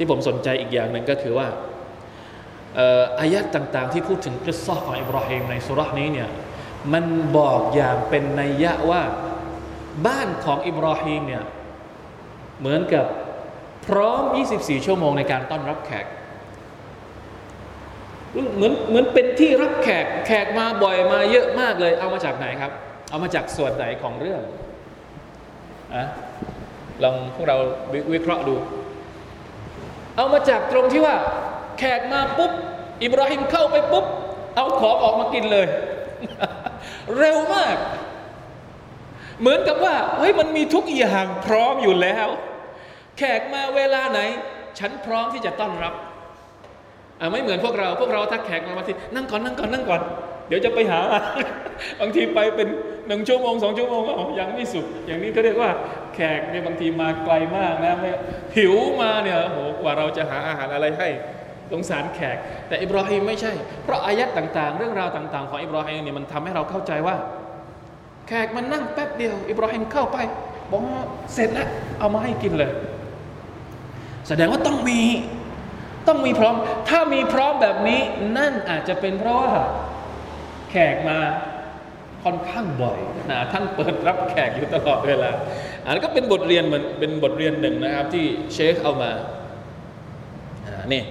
ที่ผมสนใจอีกอย่างหนึ่งก็คือว่าอายัดต่างๆ ที่พูดถึงกริสซอของอิบราฮิมในสุรานี้เนี่ยมันบอกอย่างเป็นนัยยะว่าบ้านของอิบราฮิมเนี่ยเหมือนกับพร้อม 24 ชั่วโมงในการต้อนรับแขก เหมือนเหมือนเป็นที่รับแขกแขกมาบ่อยมาเยอะมากเลย เอามาจากไหนครับ เอามาจากส่วนไหนของเรื่องอะลองพวกเราวิเคราะห์ดู เอามาจากตรงที่ว่า แขกมาปุ๊บ อิบราฮิมเข้าไปปุ๊บ เอาของออกมากินเลย เร็วมาก เหมือนกับว่าเฮ้ยมันมีทุกอย่างพร้อมอยู่แล้ว แขกมาเวลาไหน ฉันพร้อมที่จะต้อนรับไม่เหมือนพวกเราพวกเราถ้าแขกมาบาทีนั่งก่อนนั่งก่อนนั่งก่อน เดี๋ยวจะไปหา บางทีไปเป็นหนึ่งชั่วโมงสองชั่วโมงยังไม่สุก อย่างนี้เขาเรียกว่าแขกเนี่ยบางทีมาไกลมากนะไม่หิวมาเนี่ยโหกว่าเราจะหาอาหารอะไรให้สงสารแขก แต่อิบราฮิมไม่ใช่ เพราะอายัดต่างๆ เรื่องราวต่าง ๆ ของอิบราฮิมเนี่ยมันทำให้เราเข้าใจว่า แขกมันนั่งแป๊บเดียว อิบราฮิมเข้าไปบอกเสร็จแล้วเอามาให้กินเลย แสดงว่าต้องมีต้องมีพร้อม ถ้ามีพร้อมแบบนี้ นั่นอาจจะเป็นเพราะว่าแขกมา ค่อนข้างบ่อยนะท่านเปิดรับแขกอยู่ตลอดเวลาอันนี้ก็เป็นบทเรียนเหมือนเป็นบทเรียนหนึ่งนะครับที่เชคเอามาอ่านี่